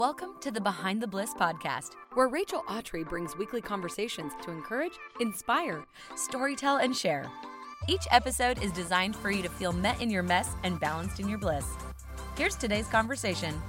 Welcome to the Behind the Bliss podcast, where Rachel Autry brings weekly conversations to encourage, inspire, storytell, and share. Each episode is designed for you to feel met in your mess and balanced in your bliss. Here's today's conversation.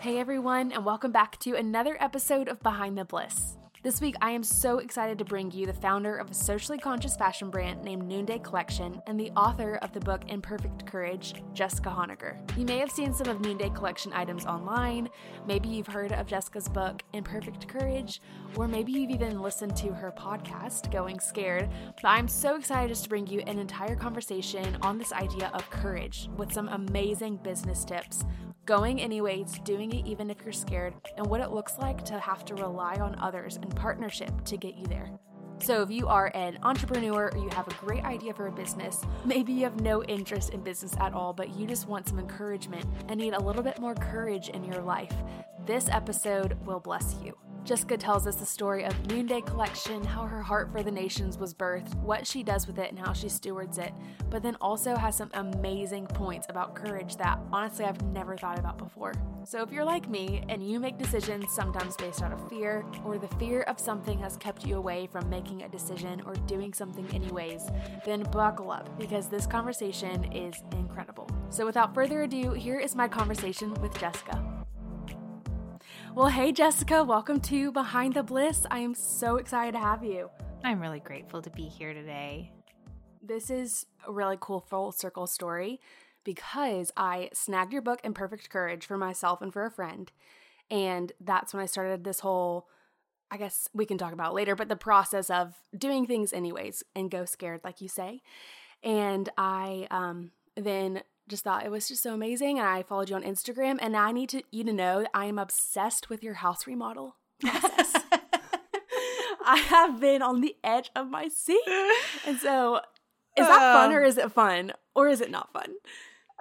Hey everyone, and welcome back to another episode of Behind the Bliss. This week, I am so excited to bring you the founder of a socially conscious fashion brand named Noonday Collection and the author of the book Imperfect Courage, Jessica Honegger. You may have seen some of Noonday Collection items online, maybe you've heard of Jessica's book Imperfect Courage, or maybe you've even listened to her podcast, Going Scared. But I'm so excited just to bring you an entire conversation on this idea of courage with some amazing business tips going anyways, doing it even if you're scared, and what it looks like to have to rely on others partnership to get you there. So, if you are an entrepreneur or you have a great idea for a business, maybe you have no interest in business at all, but you just want some encouragement and need a little bit more courage in your life, this episode will bless you. Jessica tells us the story of Noonday Collection, how her heart for the nations was birthed, what she does with it, and how she stewards it, but then also has some amazing points about courage that honestly I've never thought about before. So if you're like me and you make decisions sometimes based out of fear, or the fear of something has kept you away from making a decision or doing something anyways, then buckle up because this conversation is incredible. So without further ado, here is my conversation with Jessica. Well, hey, Jessica, welcome to Behind the Bliss. I am so excited to have you. I'm really grateful to be here today. This is a really cool full circle story because I snagged your book, Imperfect Courage, for myself and for a friend. And that's when I started this whole, I guess we can talk about later, but the process of doing things anyways and go scared, like you say. And I um, then just thought it was just so amazing. And I followed you on Instagram, and I need to you to know I am obsessed with your house remodel process. I have been on the edge of my seat, and so is that fun uh. or is it fun or is it not fun?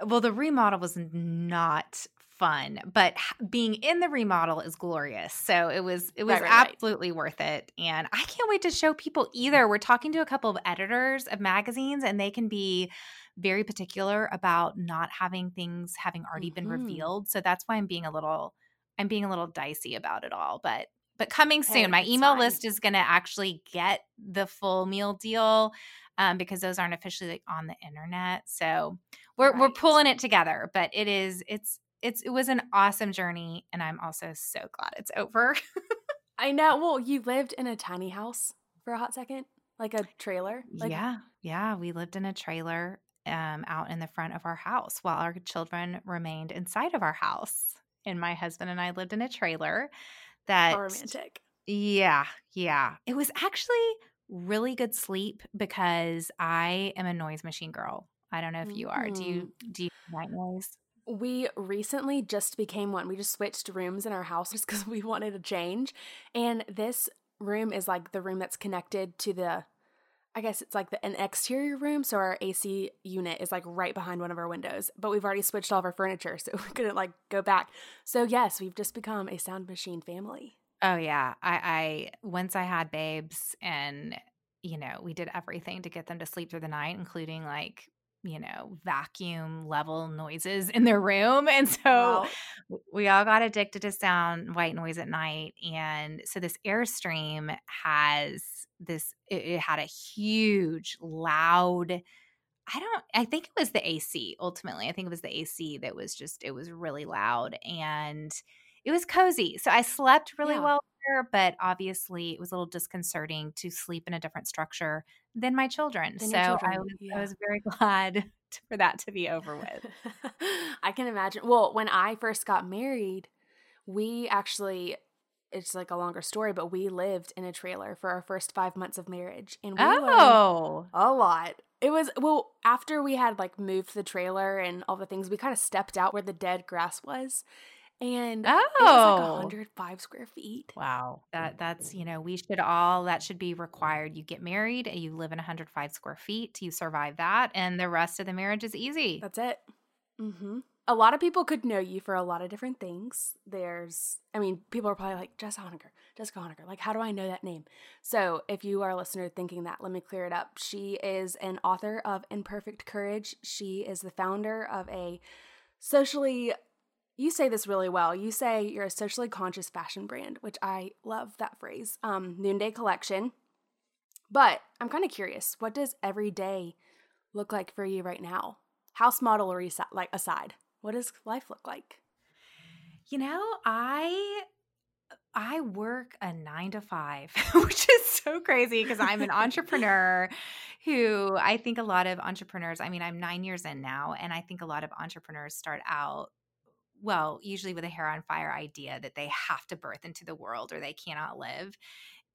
Well, the remodel was not fun, but being in the remodel is glorious. So it was it was right, right, absolutely right. worth it. And I can't wait to show people either. We're talking to a couple of editors of magazines and they can be very particular about not having things having already mm-hmm. been revealed. So that's why I'm being a little I'm being a little dicey about it all, but but coming soon. Hey, My email fine. list is going to actually get the full meal deal um, because those aren't officially like on the internet. So we're right. we're pulling it together, but it is it's it's it was an awesome journey, and I'm also so glad it's over. I know. Well, you lived in a tiny house for a hot second, like a trailer. Like- yeah, yeah. We lived in a trailer um, out in the front of our house while our children remained inside of our house. And my husband and I lived in a trailer that How romantic. Yeah, yeah. It was actually really good sleep because I am a noise machine girl. I don't know if you are. Do you mm-hmm. do you like noise? We recently just became one. We just switched rooms in our house just because we wanted a change. And this room is like the room that's connected to the I guess it's like the, an exterior room, so our AC unit is like right behind one of our windows. But we've already switched all of our furniture, so we couldn't like go back. So yes, we've just become a sound machine family. Oh yeah, I, I once I had babes, and you know we did everything to get them to sleep through the night, including like you know vacuum level noises in their room and so wow. we all got addicted to sound white noise at night and so this airstream has this it, it had a huge loud I don't I think it was the AC ultimately. I think it was the AC that was just it was really loud and it was cozy. So I slept really yeah. well there, but obviously it was a little disconcerting to sleep in a different structure than my children. Than so children. I, was, yeah. I was very glad for that to be over with. I can imagine. Well, when I first got married, we actually it's like a longer story, but we lived in a trailer for our first five months of marriage, and we oh, a lot. It was well after we had like moved the trailer and all the things. We kind of stepped out where the dead grass was, and oh, it was like 105 square feet. Wow, that that's you know we should all that should be required. You get married, you live in 105 square feet, you survive that, and the rest of the marriage is easy. That's it. Mm-hmm a lot of people could know you for a lot of different things. There's, I mean, people are probably like, Jess Honegger, Jessica Honaker. Like, how do I know that name? So, if you are a listener thinking that, let me clear it up. She is an author of Imperfect Courage. She is the founder of a socially, you say this really well. You say you're a socially conscious fashion brand, which I love that phrase. Um, Noonday Collection. But I'm kind of curious, what does every day look like for you right now? House model or like aside, what does life look like? You know, I I work a nine to five, which is so crazy because I'm an entrepreneur who I think a lot of entrepreneurs, I mean, I'm nine years in now, and I think a lot of entrepreneurs start out, well, usually with a hair on fire idea that they have to birth into the world or they cannot live.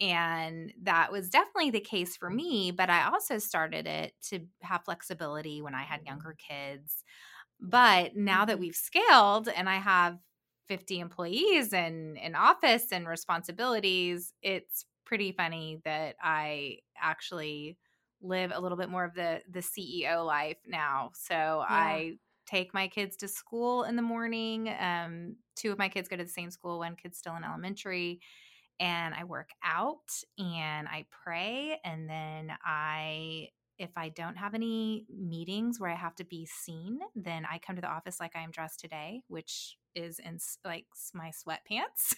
And that was definitely the case for me. But I also started it to have flexibility when I had younger kids. But now that mm-hmm. we've scaled and I have 50 employees and an office and responsibilities, it's pretty funny that I actually live a little bit more of the the CEO life now. So yeah. I take my kids to school in the morning. Um, two of my kids go to the same school, one kid's still in elementary. And I work out and I pray. And then I if I don't have any meetings where I have to be seen, then I come to the office like I am dressed today, which is in like my sweatpants.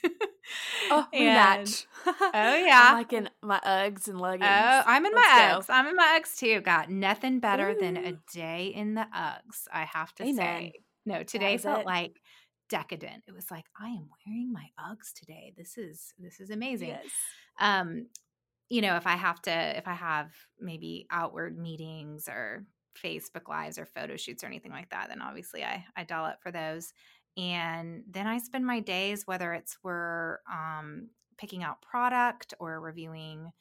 oh, we and, match. oh yeah, I'm like in my Uggs and leggings. Oh, I'm in Let's my go. Uggs. I'm in my Uggs too. Got nothing better Ooh. than a day in the Uggs. I have to Amen. say. No, today felt it. like decadent. It was like I am wearing my Uggs today. This is this is amazing. Yes. Um, you know, if I have to, if I have maybe outward meetings or Facebook lives or photo shoots or anything like that, then obviously I I dial up for those. And then I spend my days, whether it's we're um, picking out product or reviewing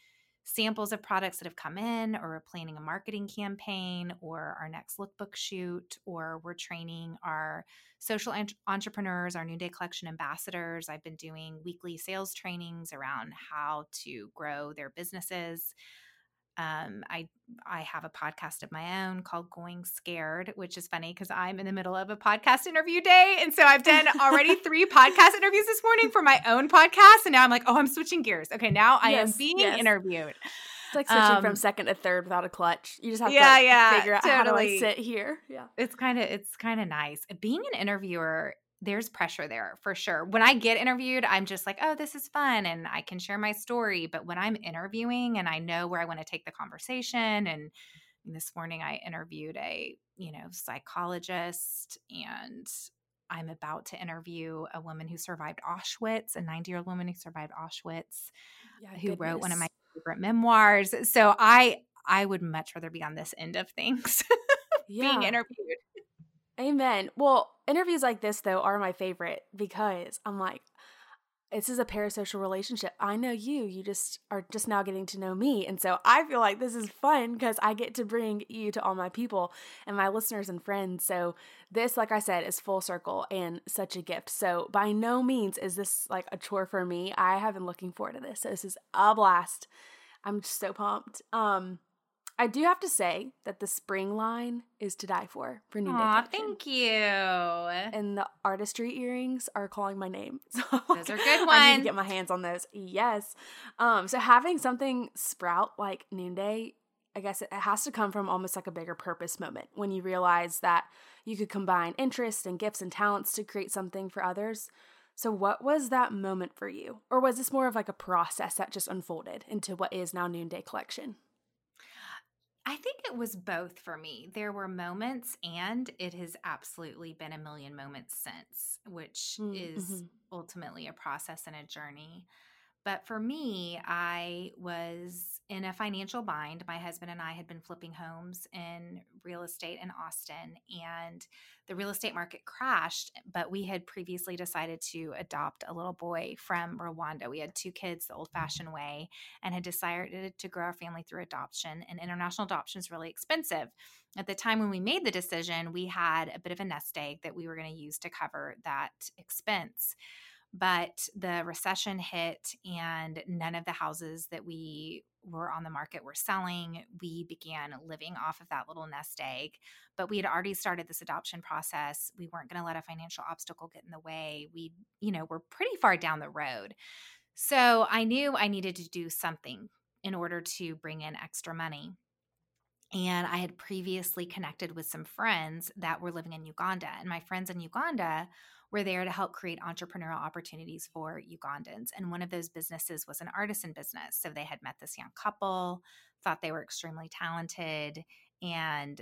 samples of products that have come in, or we're planning a marketing campaign, or our next lookbook shoot, or we're training our social ent- entrepreneurs, our Noonday Collection ambassadors. I've been doing weekly sales trainings around how to grow their businesses. Um, I I have a podcast of my own called Going Scared, which is funny because I'm in the middle of a podcast interview day, and so I've done already three podcast interviews this morning for my own podcast, and now I'm like, oh, I'm switching gears. Okay, now I yes, am being yes. interviewed. It's like switching um, from second to third without a clutch. You just have yeah, to like, yeah, figure out totally. how do I sit here. Yeah, it's kind of it's kind of nice being an interviewer there's pressure there for sure. When I get interviewed, I'm just like, oh, this is fun and I can share my story. But when I'm interviewing and I know where I want to take the conversation, and this morning I interviewed a, you know, psychologist and I'm about to interview a woman who survived Auschwitz, a 90 year old woman who survived Auschwitz, yeah, who goodness. wrote one of my favorite memoirs. So I, I would much rather be on this end of things yeah. being interviewed. Amen. Well, interviews like this though are my favorite because I'm like, this is a parasocial relationship. I know you. You just are just now getting to know me. And so I feel like this is fun because I get to bring you to all my people and my listeners and friends. So this, like I said, is full circle and such a gift. So by no means is this like a chore for me. I have been looking forward to this. So this is a blast. I'm just so pumped. Um, I do have to say that the spring line is to die for for New Aw, thank you. And the artistry earrings are calling my name. So those are good ones. I need to get my hands on those. Yes. Um. So having something sprout like Noonday, I guess it has to come from almost like a bigger purpose moment when you realize that you could combine interests and gifts and talents to create something for others. So, what was that moment for you? Or was this more of like a process that just unfolded into what is now Noonday Collection? I think it was both for me. There were moments, and it has absolutely been a million moments since, which mm, mm-hmm. is ultimately a process and a journey. But for me, I was in a financial bind. My husband and I had been flipping homes in real estate in Austin, and the real estate market crashed. But we had previously decided to adopt a little boy from Rwanda. We had two kids the old fashioned way and had decided to grow our family through adoption. And international adoption is really expensive. At the time when we made the decision, we had a bit of a nest egg that we were going to use to cover that expense but the recession hit and none of the houses that we were on the market were selling we began living off of that little nest egg but we had already started this adoption process we weren't going to let a financial obstacle get in the way we you know were pretty far down the road So I knew I needed to do something in order to bring in extra money. And I had previously connected with some friends that were living in Uganda. And my friends in Uganda were there to help create entrepreneurial opportunities for Ugandans. And one of those businesses was an artisan business. So they had met this young couple, thought they were extremely talented, and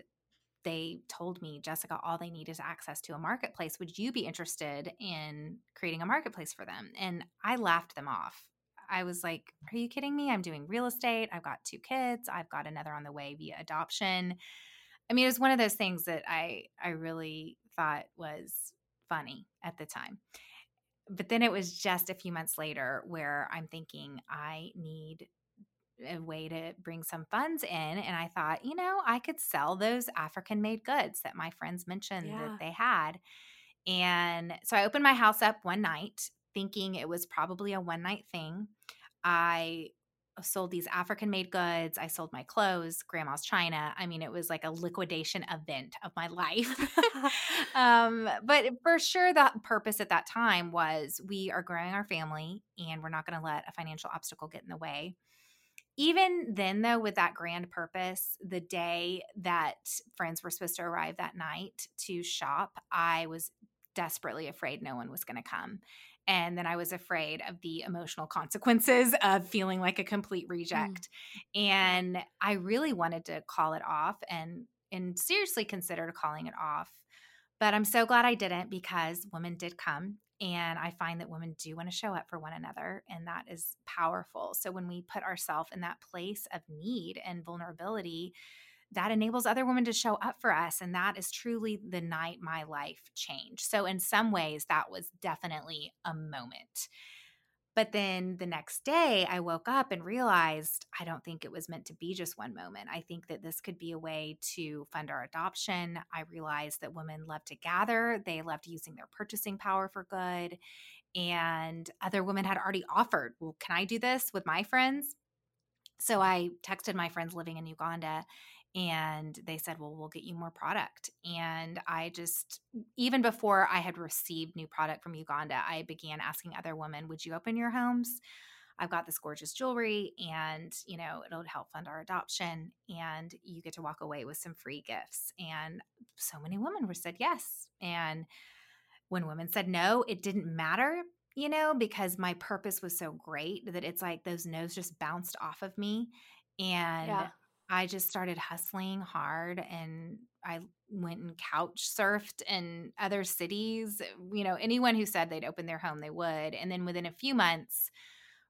they told me, Jessica, all they need is access to a marketplace. Would you be interested in creating a marketplace for them? And I laughed them off. I was like, Are you kidding me? I'm doing real estate. I've got two kids. I've got another on the way via adoption. I mean, it was one of those things that I I really thought was funny at the time. But then it was just a few months later where I'm thinking I need a way to bring some funds in. And I thought, you know, I could sell those African made goods that my friends mentioned yeah. that they had. And so I opened my house up one night thinking it was probably a one night thing. I sold these African made goods. I sold my clothes, grandma's china. I mean, it was like a liquidation event of my life. um, but for sure, the purpose at that time was we are growing our family and we're not going to let a financial obstacle get in the way. Even then, though, with that grand purpose, the day that friends were supposed to arrive that night to shop, I was desperately afraid no one was going to come. And then I was afraid of the emotional consequences of feeling like a complete mm. reject. Mm. And I really wanted to call it off and and seriously considered calling it off. But I'm so glad I didn't because women did come and I find that women do want to show up for one another, and that is powerful. So when we put ourselves in that place of need and vulnerability, that enables other women to show up for us. And that is truly the night my life changed. So, in some ways, that was definitely a moment. But then the next day, I woke up and realized I don't think it was meant to be just one moment. I think that this could be a way to fund our adoption. I realized that women love to gather, they loved using their purchasing power for good. And other women had already offered, Well, can I do this with my friends? So I texted my friends living in Uganda and they said well we'll get you more product. And i just even before i had received new product from uganda i began asking other women would you open your homes? I've got this gorgeous jewelry and you know it'll help fund our adoption and you get to walk away with some free gifts. And so many women were said yes. And when women said no it didn't matter you know because my purpose was so great that it's like those no's just bounced off of me. And yeah. I just started hustling hard and I went and couch surfed in other cities. You know, anyone who said they'd open their home, they would. And then within a few months,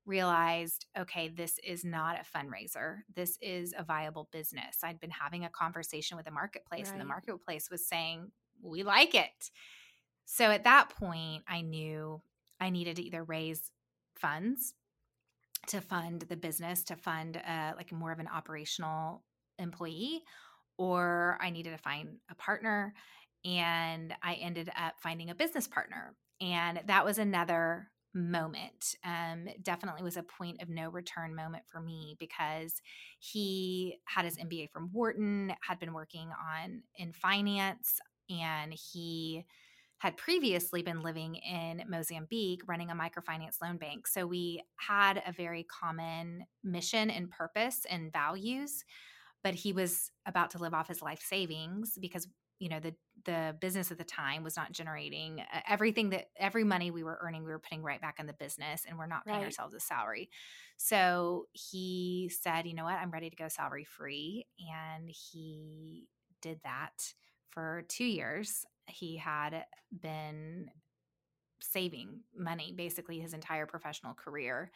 realized okay, this is not a fundraiser. This is a viable business. I'd been having a conversation with the marketplace, right. and the marketplace was saying, we like it. So at that point, I knew I needed to either raise funds to fund the business, to fund uh, like more of an operational employee, or I needed to find a partner. And I ended up finding a business partner. And that was another moment. Um, definitely was a point of no return moment for me because he had his MBA from Wharton, had been working on in finance, and he had previously been living in Mozambique running a microfinance loan bank. So we had a very common mission and purpose and values, but he was about to live off his life savings because you know the the business at the time was not generating uh, everything that every money we were earning we were putting right back in the business and we're not paying right. ourselves a salary so he said you know what i'm ready to go salary free and he did that for two years he had been saving money basically his entire professional career.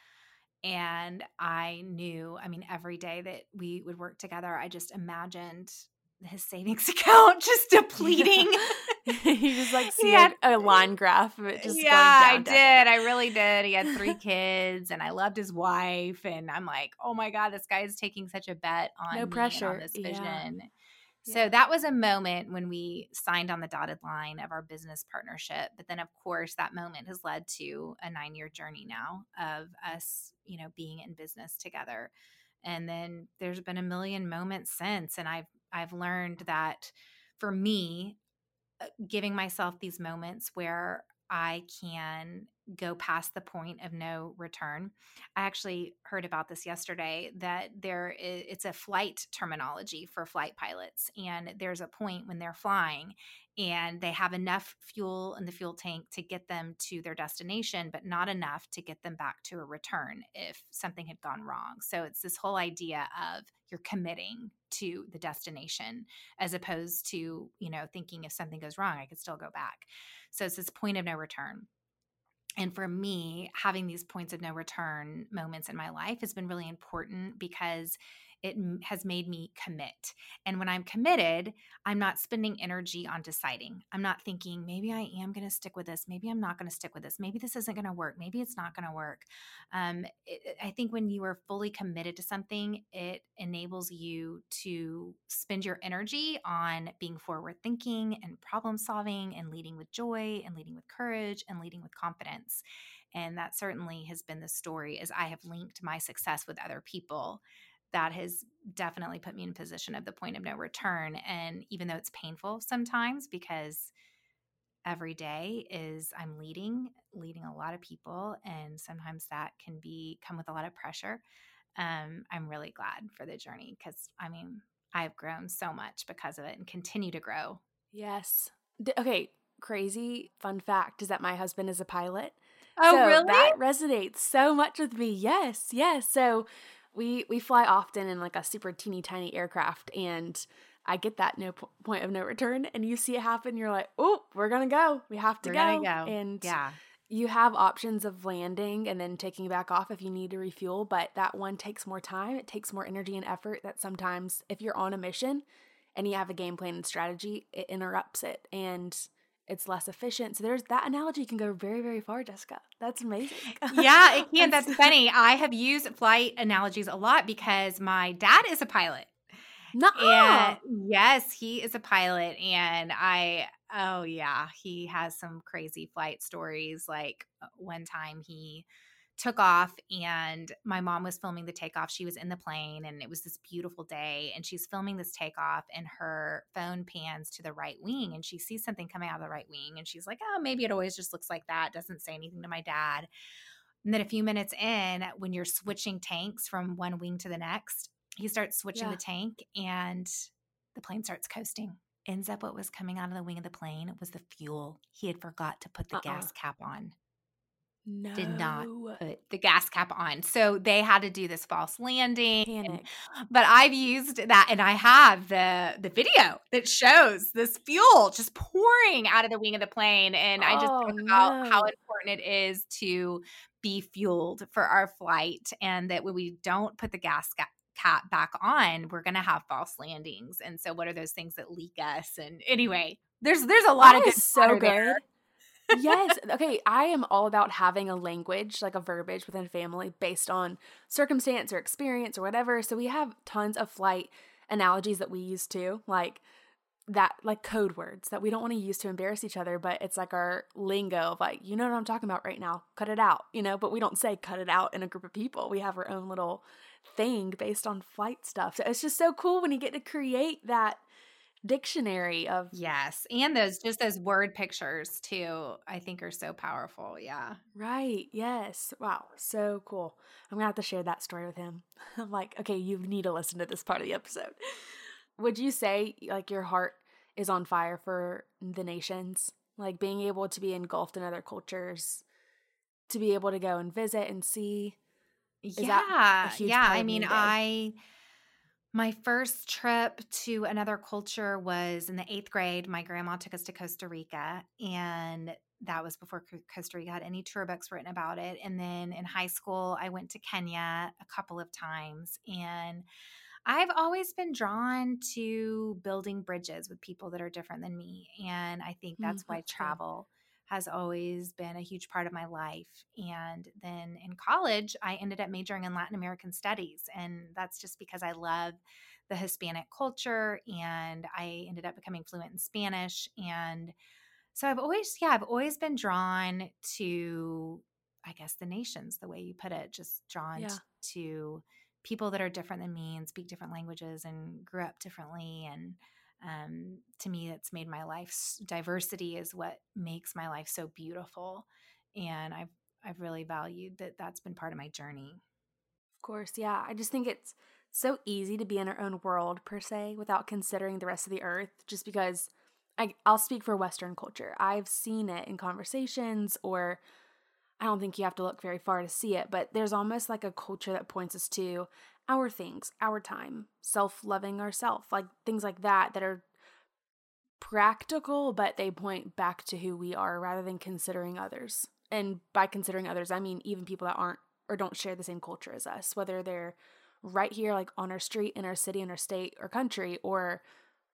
And I knew, I mean, every day that we would work together, I just imagined his savings account just depleting. he just like see had, a, line graph of it just yeah i did i really did he had three kids and i loved his wife and i'm like oh my god this guy is taking such a bet on no pressure on this vision yeah. So that was a moment when we signed on the dotted line of our business partnership. But then, of course, that moment has led to a nine year journey now of us, you know, being in business together. And then there's been a million moments since. And I've, I've learned that for me, uh, giving myself these moments where I can go past the point of no return. I actually heard about this yesterday that there is, it's a flight terminology for flight pilots and there's a point when they're flying and they have enough fuel in the fuel tank to get them to their destination but not enough to get them back to a return if something had gone wrong. So it's this whole idea of you're committing to the destination as opposed to, you know, thinking if something goes wrong I could still go back. So it's this point of no return and for me having these points of no return moments in my life has been really important because it has made me commit. And when I'm committed, I'm not spending energy on deciding. I'm not thinking, maybe I am going to stick with this. Maybe I'm not going to stick with this. Maybe this isn't going to work. Maybe it's not going to work. Um, it, I think when you are fully committed to something, it enables you to spend your energy on being forward thinking and problem solving and leading with joy and leading with courage and leading with confidence. And that certainly has been the story as I have linked my success with other people that has definitely put me in position of the point of no return. And even though it's painful sometimes because every day is I'm leading, leading a lot of people, and sometimes that can be come with a lot of pressure. Um, I'm really glad for the journey because I mean, I've grown so much because of it and continue to grow. Yes. D- okay, crazy fun fact is that my husband is a pilot. Oh, so really? That resonates so much with me. Yes, yes. So we we fly often in like a super teeny tiny aircraft and I get that no po- point of no return and you see it happen you're like, "Oh, we're to go. We have to go." gonna go. And Yeah. you have options of landing and then taking back off if you need to refuel, but that one takes more time. It takes more energy and effort that sometimes if you're on a mission and you have a game plan and strategy, it interrupts it and it's less efficient. So there's that analogy can go very, very far, Jessica. That's amazing. yeah, it can. That's funny. I have used flight analogies a lot because my dad is a pilot. Nuh-uh. Yes, he is a pilot. And I, oh, yeah, he has some crazy flight stories. Like uh, one time he took off and my mom was filming the takeoff. She was in the plane and it was this beautiful day. And she's filming this takeoff and her phone pans to the right wing and she sees something coming out of the right wing. And she's like, oh, maybe it always just looks like that. Doesn't say anything to my dad. And then a few minutes in, when you're switching tanks from one wing to the next, he starts switching Yeah. the tank and the plane starts coasting. Ends up what was coming out of the wing of the plane was the fuel. He had forgot to put the Uh-uh. gas cap on no. did not put the gas cap on. So they had to do this false landing. and- but I've used that and I have the the video that shows this fuel just pouring out of the wing of the plane. And I just Oh, talk about how important it is to be fueled for our flight and that when we don't put the gas ca- cap back on, we're gonna have false landings. And so what are those things that leak us? And anyway, there's there's a lot That of good so good. there. Yes. Okay. I am all about having a language, like a verbiage within a family based on circumstance or experience or whatever. So we have tons of flight analogies that we use too, like that, like code words that we don't want to use to embarrass each other, but it's like our lingo of like, you know what I'm talking about right now, cut it out, you know, but we don't say cut it out in a group of people. We have our own little thing based on flight stuff. So it's just so cool when you get to create that dictionary of Yes. And those just those word pictures too, I think are so powerful. Yeah. Right. Yes. Wow. So cool. I'm going to have to share that story with him. I'm like, okay, you need to listen to this part of the episode. Would you say like your heart is on fire for the nations? Like being able to be engulfed in other cultures, to be able to go and visit and see. that yeah. Yeah. I mean, i? My first trip to another culture was in the eighth grade. My grandma took us to Costa Rica, and that was before Costa Rica had any tour books written about it. And then in high school, I went to Kenya a couple of times, and I've always been drawn to building bridges with people that are different than me. And I think Mm, that's why that's good. travel has always been a huge part of my life. And then in college, I ended up majoring in Latin American studies. And that's just because I love the Hispanic culture and I ended up becoming fluent in Spanish. And so I've always, yeah, I've always been drawn to, I guess, the nations, the way you put it, just drawn Yeah. to people that are different than me and speak different languages and grew up differently and um, to me that's made my life diversity is what makes my life so beautiful and I've I've really valued that that's been part of my journey. Of course, yeah. I just think it's so easy to be in our own world per se without considering the rest of the earth just because I, I'll speak for Western culture. I've seen it in conversations, or I don't think you have to look very far to see it, but there's almost like a culture that points us to our things, our time, self loving ourself, like things like that that are practical, but they point back to who we are rather than considering others. And by considering others, I mean even people that aren't or don't share the same culture as us, whether they're right here, like on our street, in our city, in our state or country, or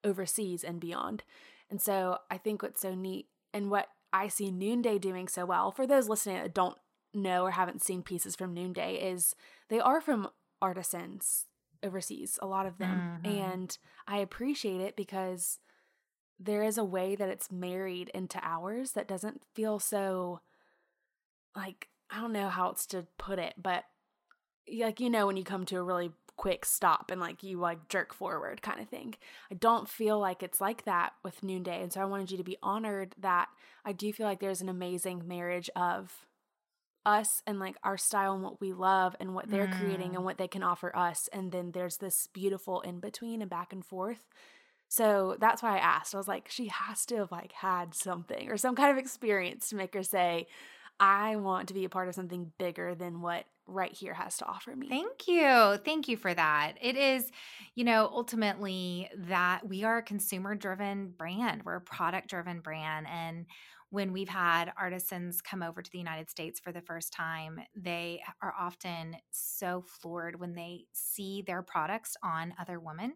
overseas and beyond. And so I think what's so neat and what I see Noonday doing so well, for those listening that don't know or haven't seen pieces from Noonday, is they are from artisans overseas, a lot of them. Mm-hmm. And I appreciate it because there is a way that it's married into ours that doesn't feel so like I don't know how else to put it, but like you know when you come to a really quick stop and like you like jerk forward kind of thing. I don't feel like it's like that with Noonday. And so I wanted you to be honored that I do feel like there's an amazing marriage of us and like our style and what we love and what they're mm. creating and what they can offer us. And then there's this beautiful in between and back and forth. So that's why I asked. I was like, she has to have like had something or some kind of experience to make her say, I want to be a part of something bigger than what right here has to offer me. Thank you. Thank you for that. It is, you know, ultimately that we are a consumer driven brand, we're a product driven brand. And when we've had artisans come over to the United States for the first time, they are often so floored when they see their products on other women.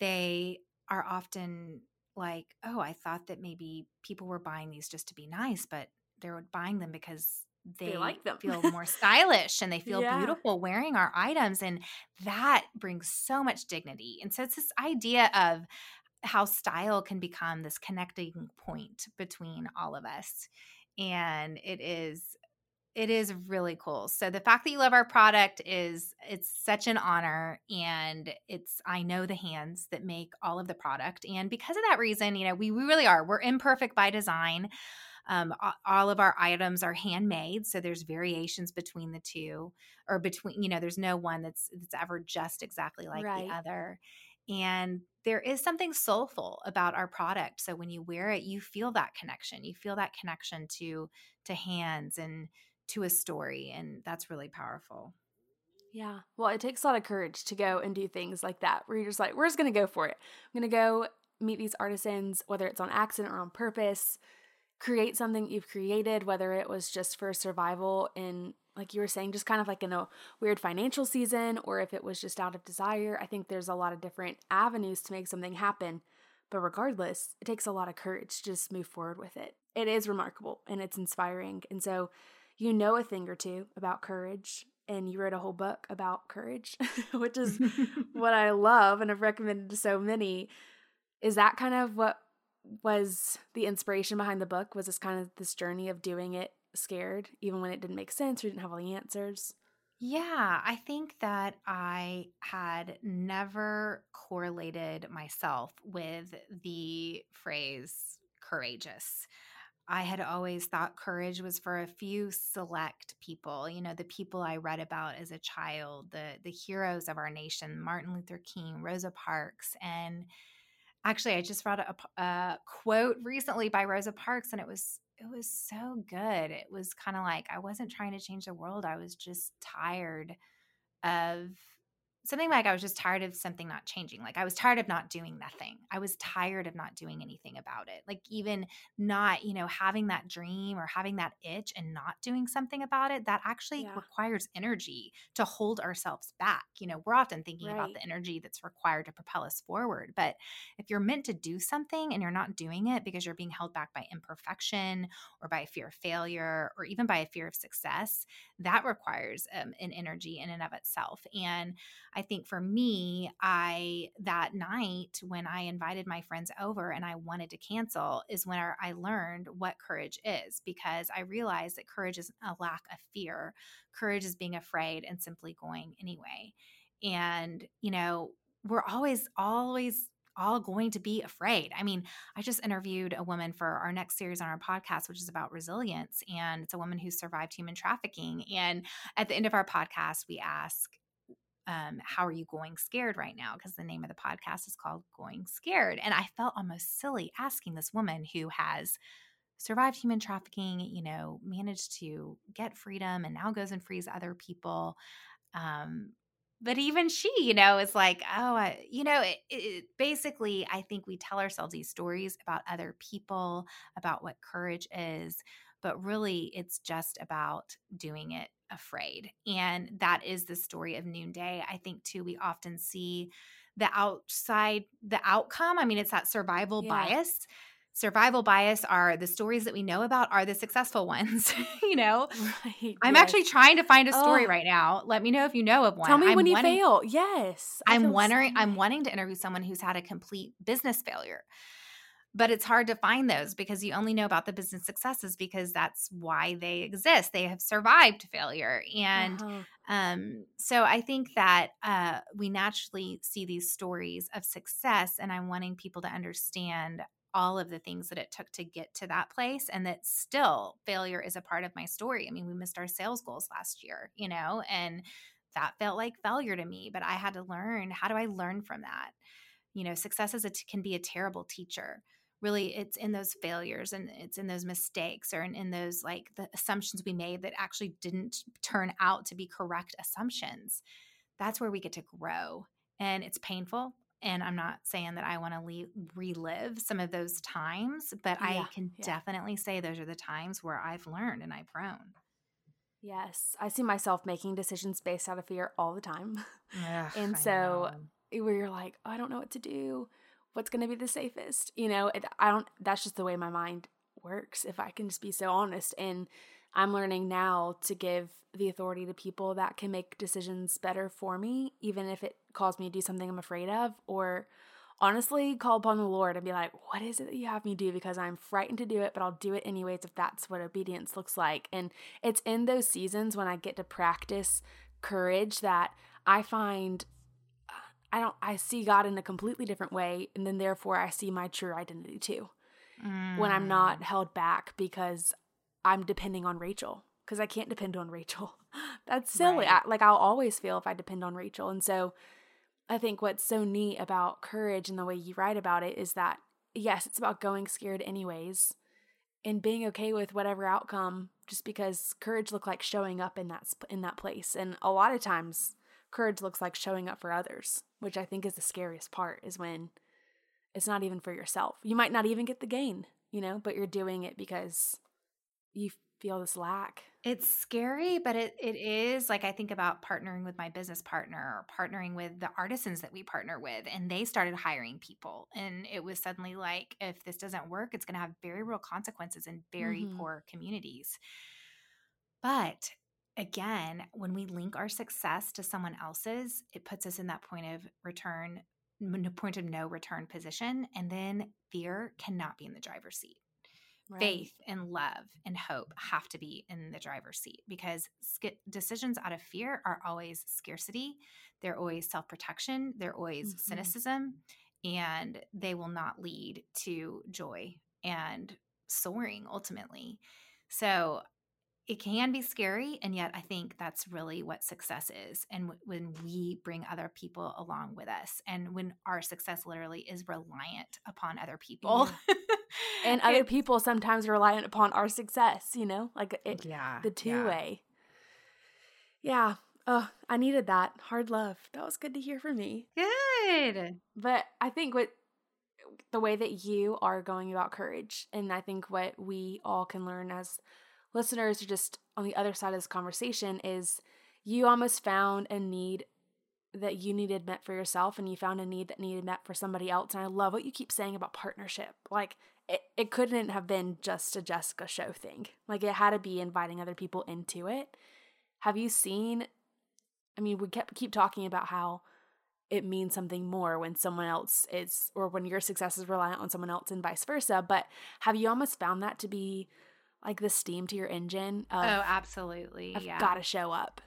They are often like, oh, I thought that maybe people were buying these just to be nice, but they're buying them because they, they like them. feel more stylish and they feel yeah. beautiful wearing our items. And that brings so much dignity. And so it's this idea of how style can become this connecting point between all of us. And it is it is really cool. So the fact that you love our product is it's such an honor and it's I know the hands that make all of the product and because of that reason, you know, we, we really are. We're imperfect by design. Um, all of our items are handmade, so there's variations between the two, or between you know, there's no one that's that's ever just exactly like right. the other. And there is something soulful about our product. So when you wear it, you feel that connection. You feel that connection to to hands and to a story, and that's really powerful. Yeah. Well, it takes a lot of courage to go and do things like that where you're just like, we're just going to go for it. I'm going to go meet these artisans, whether it's on accident or on purpose, create something you've created, whether it was just for survival in, like you were saying, just kind of like in a weird financial season, or if it was just out of desire. I think there's a lot of different avenues to make something happen. But regardless, it takes a lot of courage to just move forward with it. It is remarkable and it's inspiring. And so you know a thing or two about courage and you wrote a whole book about courage, which is what I love and I've recommended to so many. Is that kind of what was the inspiration behind the book? Was this kind of this journey of doing it scared, even when it didn't make sense or didn't have all the answers? Yeah, I think that I had never correlated myself with the phrase courageous. I had always thought courage was for a few select people, you know, the people I read about as a child, the the heroes of our nation, Martin Luther King, Rosa Parks, and actually I just read a, a quote recently by Rosa Parks and it was it was so good. It was kind of like I wasn't trying to change the world. I was just tired of something like I was just tired of something not changing. Like I was tired of not doing nothing. I was tired of not doing anything about it. Like even not, you know, having that dream or having that itch and not doing something about it, that actually yeah. requires energy to hold ourselves back. You know, we're often thinking right. about the energy that's required to propel us forward. But if you're meant to do something and you're not doing it because you're being held back by imperfection or by a fear of failure or even by a fear of success, that requires um, an energy in and of itself. And I think for me, I that night when I invited my friends over and I wanted to cancel is when I learned what courage is because I realized that courage is a lack of fear. Courage is being afraid and simply going anyway. And, you know, we're always, always all going to be afraid. I mean, I just interviewed a woman for our next series on our podcast, which is about resilience. And it's a woman who survived human trafficking. And at the end of our podcast, we ask, um, how are you going scared right now? Because the name of the podcast is called Going Scared. And I felt almost silly asking this woman who has survived human trafficking, you know, managed to get freedom and now goes and frees other people. Um, but even she, you know, is like, oh, I, you know, it, it, basically, I think we tell ourselves these stories about other people, about what courage is, but really it's just about doing it afraid. And that is the story of Noonday. I think, too, we often see the outside, the outcome. I mean, it's that survival yeah. bias survival bias are the stories that we know about are the successful ones you know right, i'm yes. actually trying to find a story oh. right now let me know if you know of one tell me I'm when you fail yes i'm wondering i'm wanting to interview someone who's had a complete business failure but it's hard to find those because you only know about the business successes because that's why they exist they have survived failure and uh-huh. um, so i think that uh, we naturally see these stories of success and i'm wanting people to understand all of the things that it took to get to that place and that still failure is a part of my story. I mean, we missed our sales goals last year, you know, and that felt like failure to me, but I had to learn how do I learn from that? You know, success is a can be a terrible teacher. Really, it's in those failures and it's in those mistakes or in, in those like the assumptions we made that actually didn't turn out to be correct assumptions. That's where we get to grow. And it's painful and I'm not saying that I want to le- relive some of those times, but yeah, I can yeah. definitely say those are the times where I've learned and I've grown. Yes, I see myself making decisions based out of fear all the time. Ugh, and so eh, where you're like, oh, I don't know what to do. What's going to be the safest? You know, it, I don't that's just the way my mind works if I can just be so honest and I'm learning now to give the authority to people that can make decisions better for me, even if it calls me to do something I'm afraid of, or honestly call upon the Lord and be like, what is it that you have me do? Because I'm frightened to do it, but I'll do it anyways if that's what obedience looks like. And it's in those seasons when I get to practice courage that I find I don't I see God in a completely different way and then therefore I see my true identity too. Mm. When I'm not mm. held back because I'm depending on Rachel because I can't depend on Rachel. That's silly. Right. I, like I'll always feel if I depend on Rachel. And so I think what's so neat about courage and the way you write about it is that yes, it's about going scared anyways and being okay with whatever outcome just because courage looks like showing up in that in that place. And a lot of times courage looks like showing up for others, which I think is the scariest part is when it's not even for yourself. You might not even get the gain, you know, but you're doing it because you feel this lack. It's scary, but it it is like I think about partnering with my business partner or partnering with the artisans that we partner with and they started hiring people and it was suddenly like if this doesn't work, it's going to have very real consequences in very mm-hmm. poor communities. But again, when we link our success to someone else's, it puts us in that point of return point of no return position and then fear cannot be in the driver's seat Right. Faith and love and hope have to be in the driver's seat because sk- decisions out of fear are always scarcity. They're always self protection. They're always mm-hmm. cynicism, and they will not lead to joy and soaring ultimately. So it can be scary and yet i think that's really what success is and w- when we bring other people along with us and when our success literally is reliant upon other people yeah. And other people sometimes reliant upon our success you know? Like it, yeah the two yeah. way yeah. Oh i needed that. Hard love. That was good to hear from me. Good. But i think what the way that you are going about courage and i think what we all can learn as listeners are just on the other side of this conversation is you almost found a need that you needed met for yourself and you found a need that needed met for somebody else. And I love what you keep saying about partnership. Like it, it couldn't have been just a Jessica show thing. Like it had to be inviting other people into it. Have you seen I mean, we kept keep talking about how it means something more when someone else is or when your success is reliant on someone else and vice versa. But have you almost found that to be like the steam to your engine. Of, oh, absolutely. I've yeah. got to show up.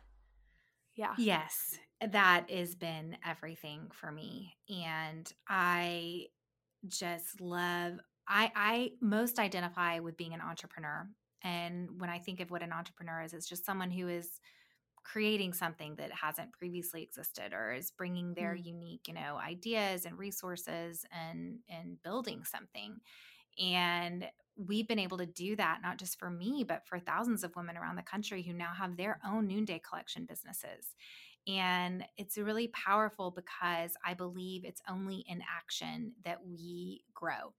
Yeah. Yes. that has been everything for me. And I just love I I most identify with being an entrepreneur. And when I think of what an entrepreneur is, it's just someone who is creating something that hasn't previously existed or is bringing their mm. unique, you know, ideas and resources and and building something. And we've been able to do that not just for me, but for thousands of women around the country who now have their own noonday collection businesses. And it's really powerful because I believe it's only in action that we grow.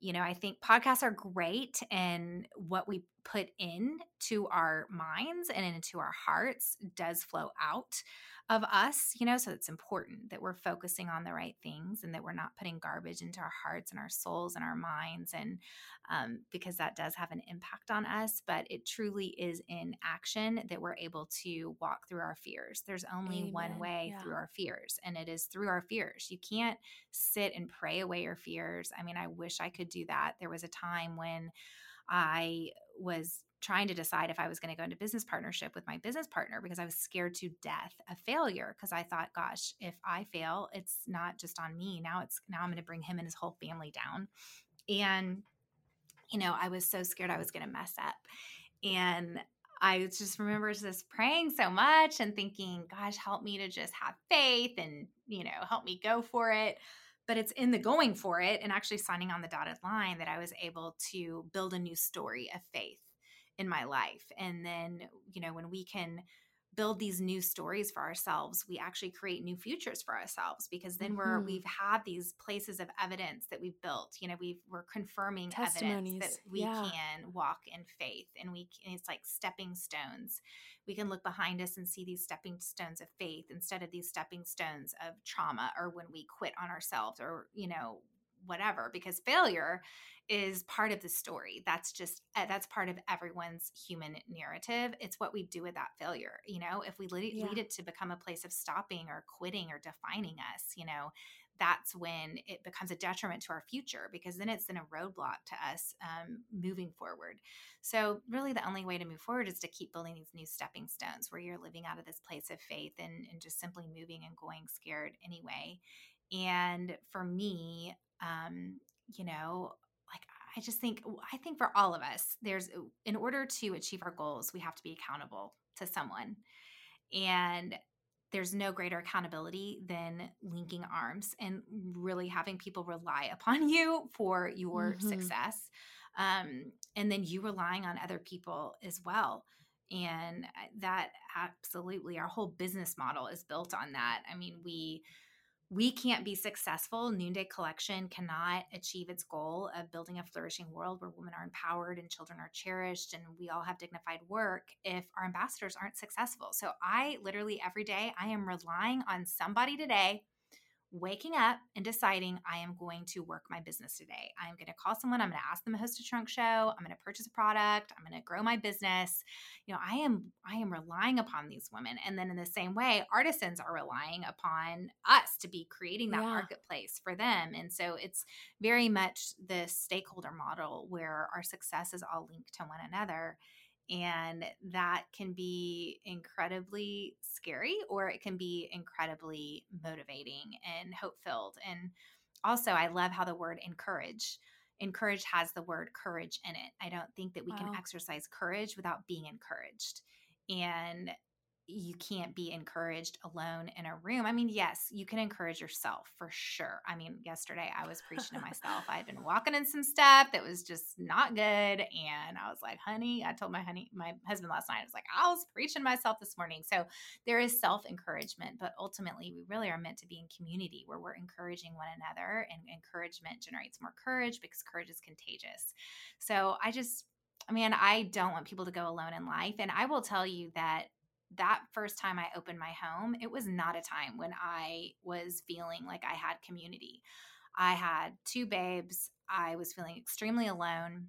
You know, I think podcasts are great and what we put in to our minds and into our hearts does flow out of us, you know, so it's important that we're focusing on the right things and that we're not putting garbage into our hearts and our souls and our minds. And um, because that does have an impact on us, but it truly is in action that we're able to walk through our fears. There's only Amen. one way yeah. through our fears, and it is through our fears. You can't sit and pray away your fears. I mean, I wish I could do that. There was a time when I was trying to decide if I was going to go into business partnership with my business partner because I was scared to death of failure because I thought gosh if I fail it's not just on me. Now it's now I'm going to bring him and his whole family down. And you know I was so scared I was going to mess up. And I just remember just praying so much and thinking gosh help me to just have faith and you know help me go for it but it's in the going for it and actually signing on the dotted line that I was able to build a new story of faith in my life. And then, you know, when we can build these new stories for ourselves we actually create new futures for ourselves because then we're mm-hmm. we've had these places of evidence that we've built you know we we're confirming evidence that we yeah. can walk in faith and we and it's like stepping stones we can look behind us and see these stepping stones of faith instead of these stepping stones of trauma or when we quit on ourselves or you know whatever because failure is part of the story that's just eh, that's part of everyone's human narrative it's what we do with that failure you know if we lead, yeah. lead it to become a place of stopping or quitting or defining us you know that's when it becomes a detriment to our future because then it's in a roadblock to us um, moving forward. So, really, the only way to move forward is to keep building these new stepping stones where you're living out of this place of faith and, and just simply moving and going scared anyway. And for me, um, you know, like I just think I think for all of us, there's in order to achieve our goals, we have to be accountable to someone. And there's no greater accountability than linking arms and really having people rely upon you for your mm-hmm. success. Um, and then you relying on other people as well. And uh, that absolutely, our whole business model is built on that. I mean, we, we can't be successful. Noonday Collection cannot achieve its goal of building a flourishing world where women are empowered and children are cherished and we all have dignified work if our ambassadors aren't successful. So I literally every day I am relying on somebody today waking up and deciding I am going to work my business today. I'm going to call someone, I'm going to ask them to host a trunk show, I'm going to purchase a product, I'm going to grow my business. You know, I am I am relying upon these women. And then in the same way, artisans are relying upon us to be creating that yeah. marketplace for them. And so it's very much the stakeholder model where our success is all linked to one another and that can be incredibly scary or it can be incredibly motivating and hope filled and also i love how the word encourage encourage has the word courage in it i don't think that we wow. can exercise courage without being encouraged and you can't be encouraged alone in a room. I mean, yes, you can encourage yourself for sure. I mean, yesterday I was preaching to myself. I had been walking in some stuff that was just not good. And I was like, honey, I told my honey, my husband last night, I was like, I was preaching myself this morning. So there is self encouragement, but ultimately we really are meant to be in community where we're encouraging one another and encouragement generates more courage because courage is contagious. So I just, I mean, I don't want people to go alone in life. And I will tell you that that first time I opened my home, it was not a time when I was feeling like I had community. I had two babes. I was feeling extremely alone.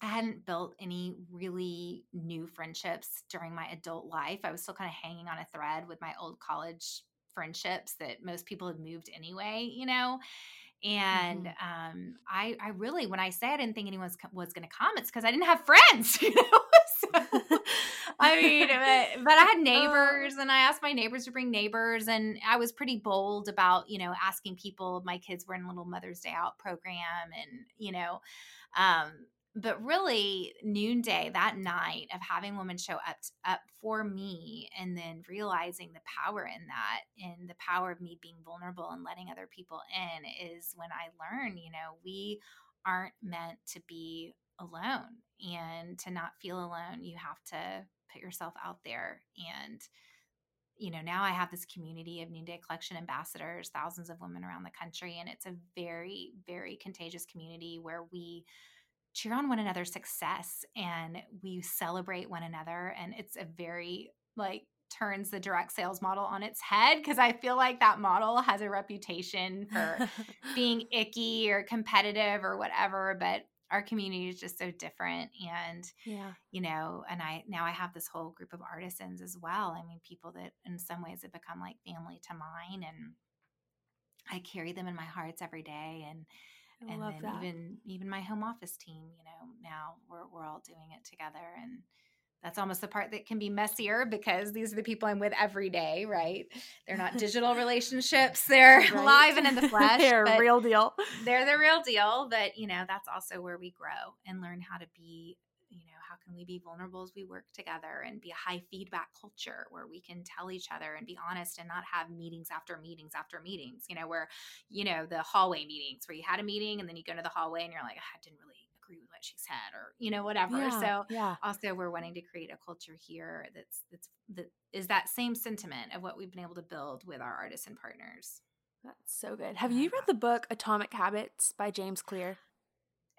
I hadn't built any really new friendships during my adult life. I was still kind of hanging on a thread with my old college friendships that most people had moved anyway, you know. And mm-hmm. um, I, I really, when I say I didn't think anyone was, was going to come, it's because I didn't have friends, you know. I mean, but, but I had neighbors and I asked my neighbors to bring neighbors and I was pretty bold about, you know, asking people, my kids were in a little Mother's Day out program and, you know, um, but really noonday that night of having women show up up for me and then realizing the power in that and the power of me being vulnerable and letting other people in is when i learn you know we aren't meant to be alone and to not feel alone you have to put yourself out there and you know now i have this community of noonday collection ambassadors thousands of women around the country and it's a very very contagious community where we cheer on one another's success and we celebrate one another and it's a very like turns the direct sales model on its head because I feel like that model has a reputation for being icky or competitive or whatever but our community is just so different and yeah you know and i now i have this whole group of artisans as well i mean people that in some ways have become like family to mine and i carry them in my hearts every day and I and love then that. even even my home office team you know now we're, we're all doing it together and that's almost the part that can be messier because these are the people i'm with every day right they're not digital relationships they're Right. live and in the flesh They're real deal. they're the real deal but you know that's also where we grow and learn how to be you know how can we be vulnerable as we work together and be a high feedback culture where we can tell each other and be honest and not have meetings after meetings after meetings you know where you know the hallway meetings where you had a meeting and then you go to the hallway and you're like i didn't really agree with what she said or you know whatever Yeah, so yeah. also we're wanting to create a culture here that's that's that is that same sentiment of what we've been able to build with our artists and partners That's so good. Have you read the book Atomic Habits by James Clear?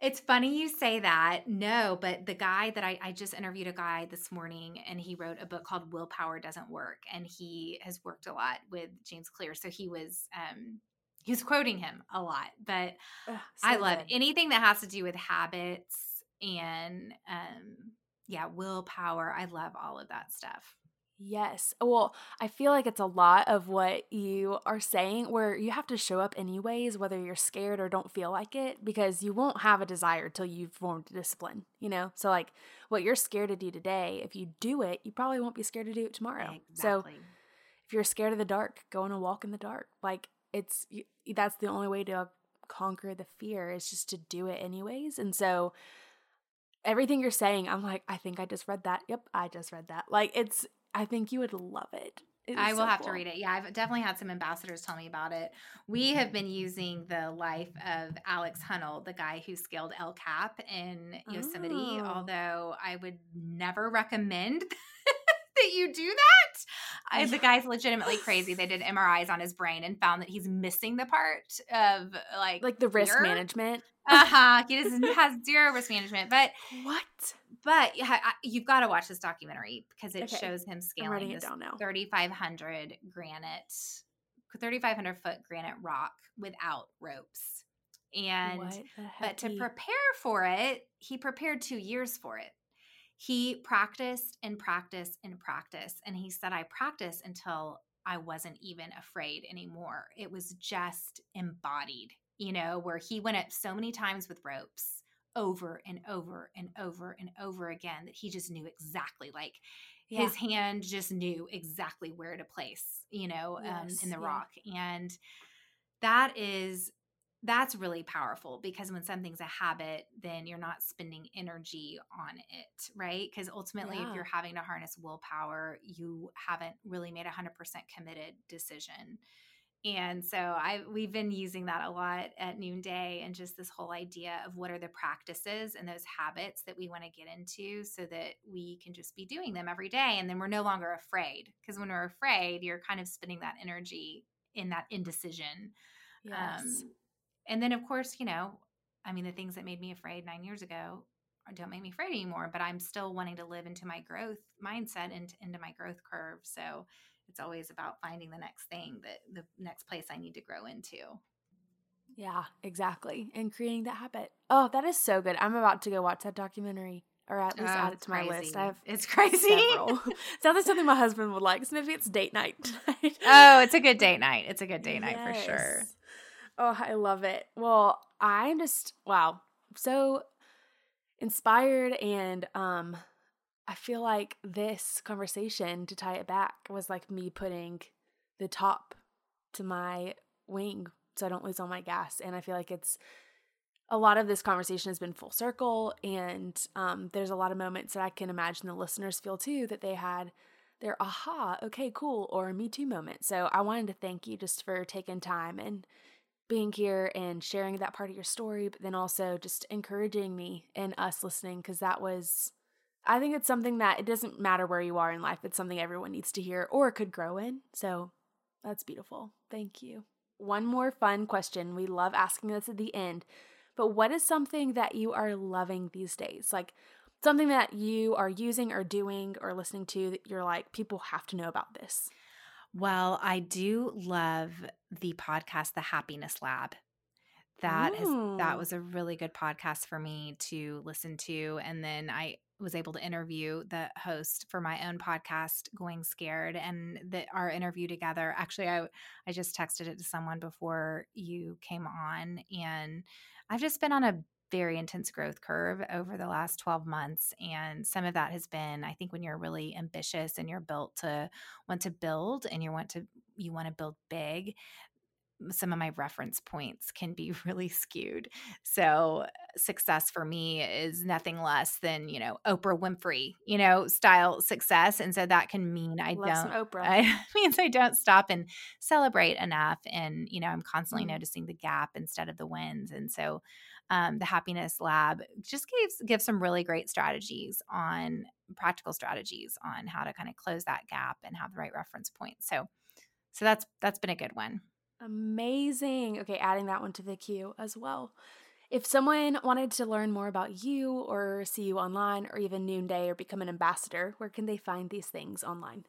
It's funny you say that. No, but the guy that I, I just interviewed a guy this morning and he wrote a book called Willpower Doesn't Work. And he has worked a lot with James Clear. So he was um he was quoting him a lot. But Ugh, I love good. anything that has to do with habits and um yeah, willpower. I love all of that stuff. Yes. Well, I feel like it's a lot of what you are saying where you have to show up anyways, whether you're scared or don't feel like it, because you won't have a desire till you've formed discipline, you know? So, like, what you're scared to do today, if you do it, you probably won't be scared to do it tomorrow. So, if you're scared of the dark, go on a walk in the dark. Like, it's that's the only way to conquer the fear is just to do it anyways. And so, everything you're saying, I'm like, I think I just read that. Yep, I just read that. Like, it's, I think you would love it. It I will so have to read it. Yeah, I've definitely had some ambassadors tell me about it. We have been using the life of Alex Honnold, the guy who scaled El Cap in Yosemite, Oh. although I would never recommend that you do that. I, the guy's legitimately crazy. They did MRIs on his brain and found that he's missing the part of like Like the risk fear. management. Uh huh. He doesn't has zero risk management, but What? but you've got to watch this documentary because it Okay. shows him scaling this 3,500 granite, 3,500 foot granite rock without ropes. And, but to prepare for it, he prepared two years for it. He practiced and practiced and practiced. And he said, I practiced until I wasn't even afraid anymore. It was just embodied, you know, where he went up so many times with ropes over and over and over and over again that he just knew exactly like Yeah. his hand just knew exactly where to place you know um, in the yeah. rock and that is that's really powerful because when something's a habit then you're not spending energy on it right because ultimately Yeah. if you're having to harness willpower you haven't really made a 100% committed decision and so I we've been using that a lot at noonday and just this whole idea of what are the practices and those habits that we want to get into so that we can just be doing them every day and then we're no longer afraid because when we're afraid you're kind of spending that energy in that indecision Yes. um, and then of course you know i mean the things that made me afraid nine years ago uh, don't make me afraid anymore but i'm still wanting to live into my growth mindset and into my growth curve so it's always about finding the next thing that the next place i need to grow into yeah, exactly. And creating that habit. Oh, that is so good. I'm about to go watch that documentary or at least Oh, add it to my list. I have it's crazy. Sounds like something my husband would like. So maybe it's date night oh it's a good date night it's a good date night for sure Yes. Oh, I love it. Well, I'm just wow, so inspired and um I feel like this conversation, to tie it back, was like me putting the top to my wing so I don't lose all my gas. And I feel like it's a lot of this conversation has been full circle. And um, there's a lot of moments that I can imagine the listeners feel too that they had their aha, okay, cool, or me too moment. So I wanted to thank you just for taking time and being here and sharing that part of your story, but then also just encouraging me and us listening because that was I think it's something that it doesn't matter where you are in life, it's something everyone needs to hear or could grow in. So that's beautiful. Thank you. One more fun question. We love asking this at the end. But what is something that you are loving these days? Like something that you are using or doing or listening to that you're like, people have to know about this? Well, I do love the podcast, The Happiness Lab. That has that was a really good podcast for me to listen to. And then I was able to interview the host for my own podcast going scared and that our interview together actually i i just texted it to someone before you came on and i've just been on a very intense growth curve over the last 12 months and some of that has been i think when you're really ambitious and you're built to want to build and you want to you want to build big some of my reference points can be really skewed. So success for me is nothing less than, you know, Oprah Winfrey, you know, style success. And so that can mean I Love don't Oprah. I means I don't stop and celebrate enough. And, you know, I'm constantly mm. noticing the gap instead of the wins. And so um, the happiness lab just gives gives some really great strategies on practical strategies on how to kind of close that gap and have the right reference point. So so that's that's been a good one. Amazing. Okay, adding that one to the queue as well. If someone wanted to learn more about you or see you online or even Noonday or become an ambassador, where can they find these things online?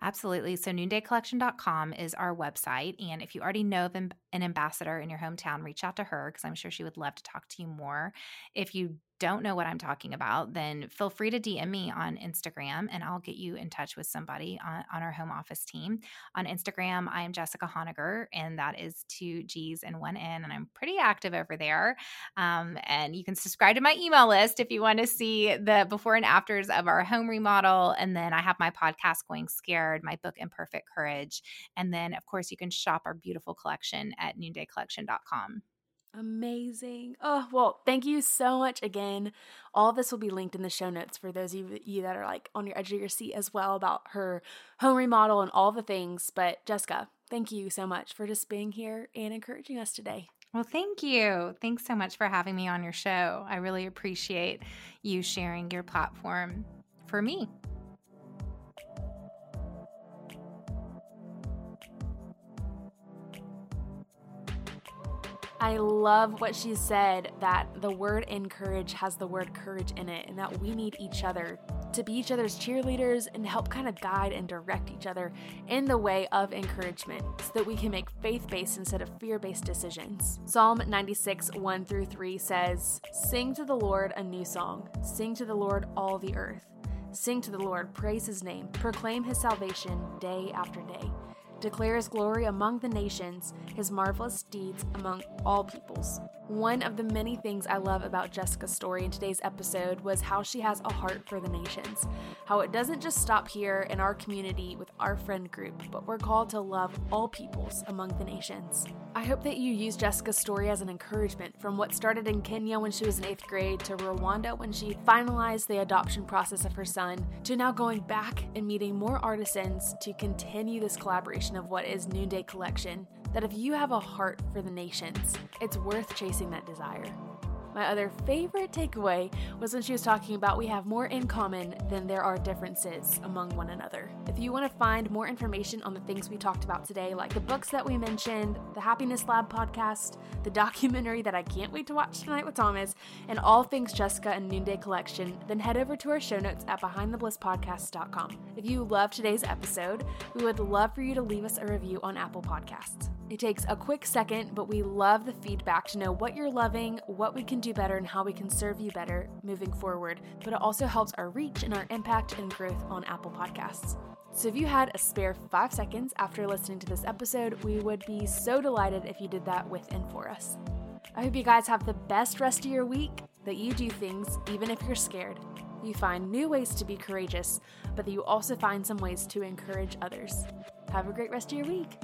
Absolutely. So, noondaycollection.com is our website. And if you already know of an ambassador in your hometown, reach out to her because I'm sure she would love to talk to you more. If you don't know what I'm talking about, then feel free to DM me on Instagram and I'll get you in touch with somebody on, on our home office team. On Instagram, I am Jessica Honegger, and that is two G's and one N, and I'm pretty active over there. Um, and you can subscribe to my email list if you want to see the before and afters of our home remodel. And then I have my podcast, Going Scared, my book, Imperfect Courage. And then, of course, you can shop our beautiful collection at noondaycollection.com. Amazing. Oh, well, thank you so much again. All this will be linked in the show notes for those of you that are like on your edge of your seat as well about her home remodel and all the things. But Jessica, thank you so much for just being here and encouraging us today. Well, thank you. Thanks so much for having me on your show. I really appreciate you sharing your platform for me. I love what she said that the word encourage has the word courage in it, and that we need each other to be each other's cheerleaders and help kind of guide and direct each other in the way of encouragement so that we can make faith based instead of fear based decisions. Psalm 96, 1 through 3 says, Sing to the Lord a new song, sing to the Lord all the earth. Sing to the Lord, praise his name, proclaim his salvation day after day declare his glory among the nations, his marvelous deeds among all peoples. One of the many things I love about Jessica's story in today's episode was how she has a heart for the nations. How it doesn't just stop here in our community with our friend group, but we're called to love all peoples among the nations. I hope that you use Jessica's story as an encouragement from what started in Kenya when she was in eighth grade to Rwanda when she finalized the adoption process of her son to now going back and meeting more artisans to continue this collaboration of what is Noonday Collection that if you have a heart for the nations, it's worth chasing that desire. My other favorite takeaway was when she was talking about we have more in common than there are differences among one another. If you want to find more information on the things we talked about today, like the books that we mentioned, the Happiness Lab podcast, the documentary that I can't wait to watch tonight with Thomas, and all things Jessica and Noonday Collection, then head over to our show notes at behindtheblisspodcast.com. If you love today's episode, we would love for you to leave us a review on Apple Podcasts. It takes a quick second, but we love the feedback to know what you're loving, what we can do better, and how we can serve you better moving forward. But it also helps our reach and our impact and growth on Apple Podcasts. So if you had a spare five seconds after listening to this episode, we would be so delighted if you did that with and for us. I hope you guys have the best rest of your week, that you do things even if you're scared, you find new ways to be courageous, but that you also find some ways to encourage others. Have a great rest of your week.